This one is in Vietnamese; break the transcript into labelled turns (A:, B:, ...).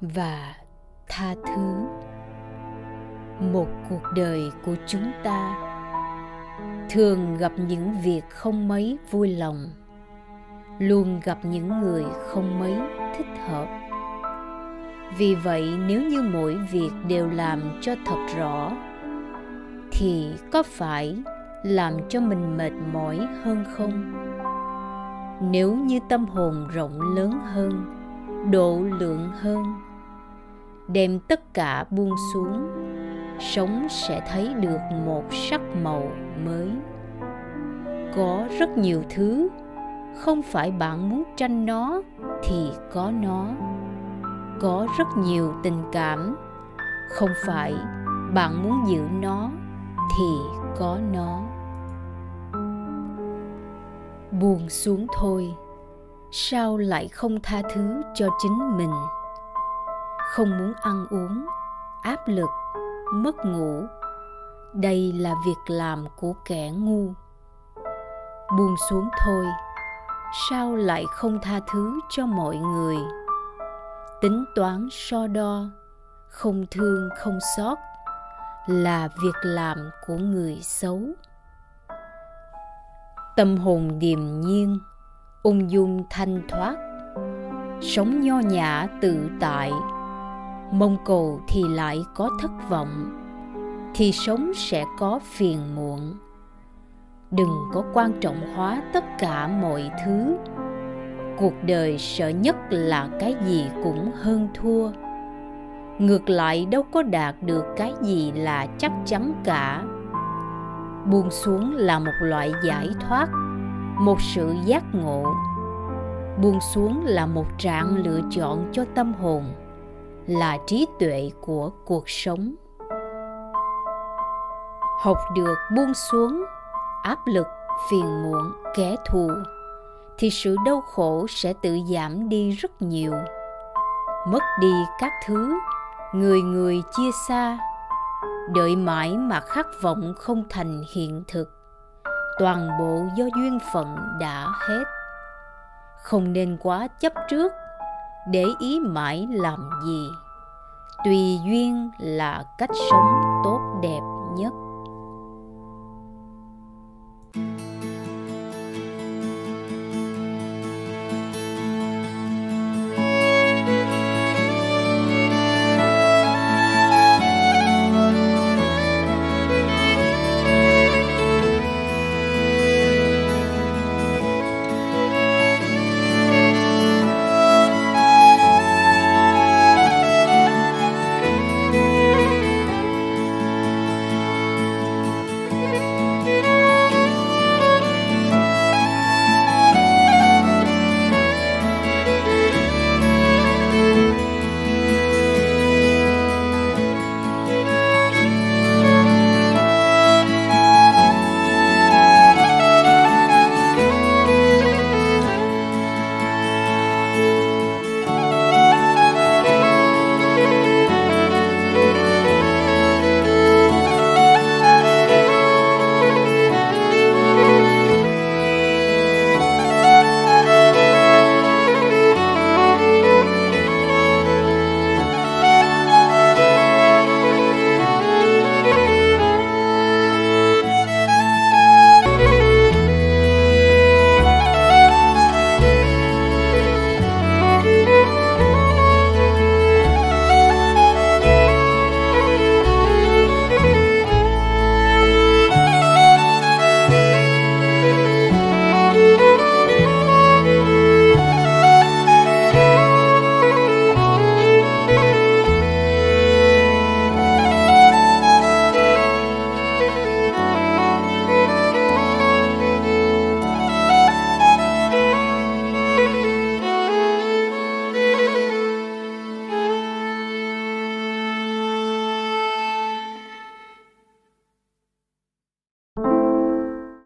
A: và tha thứ. Một cuộc đời của chúng ta thường gặp những việc không mấy vui lòng, luôn gặp những người không mấy thích hợp. Vì vậy, nếu như mỗi việc đều làm cho thật rõ, thì có phải làm cho mình mệt mỏi hơn không? Nếu như tâm hồn rộng lớn hơn, độ lượng hơn đem tất cả buông xuống. Sống sẽ thấy được một sắc màu mới. Có rất nhiều thứ, không phải bạn muốn tranh nó thì có nó. Có rất nhiều tình cảm, không phải bạn muốn giữ nó thì có nó. Buông xuống thôi, sao lại không tha thứ cho chính mình? Không muốn ăn uống, áp lực, mất ngủ. Đây là việc làm của kẻ ngu. Buông xuống thôi, sao lại không tha thứ cho mọi người? Tính toán so đo, không thương không xót là việc làm của người xấu. Tâm hồn điềm nhiên, ung dung thanh thoát, sống nho nhã tự tại mong cầu thì lại có thất vọng, thì sống sẽ có phiền muộn. Đừng có quan trọng hóa tất cả mọi thứ. Cuộc đời sợ nhất là cái gì cũng hơn thua. Ngược lại đâu có đạt được cái gì là chắc chắn cả. Buông xuống là một loại giải thoát, một sự giác ngộ. Buông xuống là một trạng lựa chọn cho tâm hồn là trí tuệ của cuộc sống. Học được buông xuống áp lực phiền muộn, kẻ thù, thì sự đau khổ sẽ tự giảm đi rất nhiều. Mất đi các thứ người người chia xa, đợi mãi mà khát vọng không thành hiện thực. Toàn bộ do duyên phận đã hết. Không nên quá chấp trước để ý mãi làm gì. Tùy duyên là cách sống tốt đẹp nhất.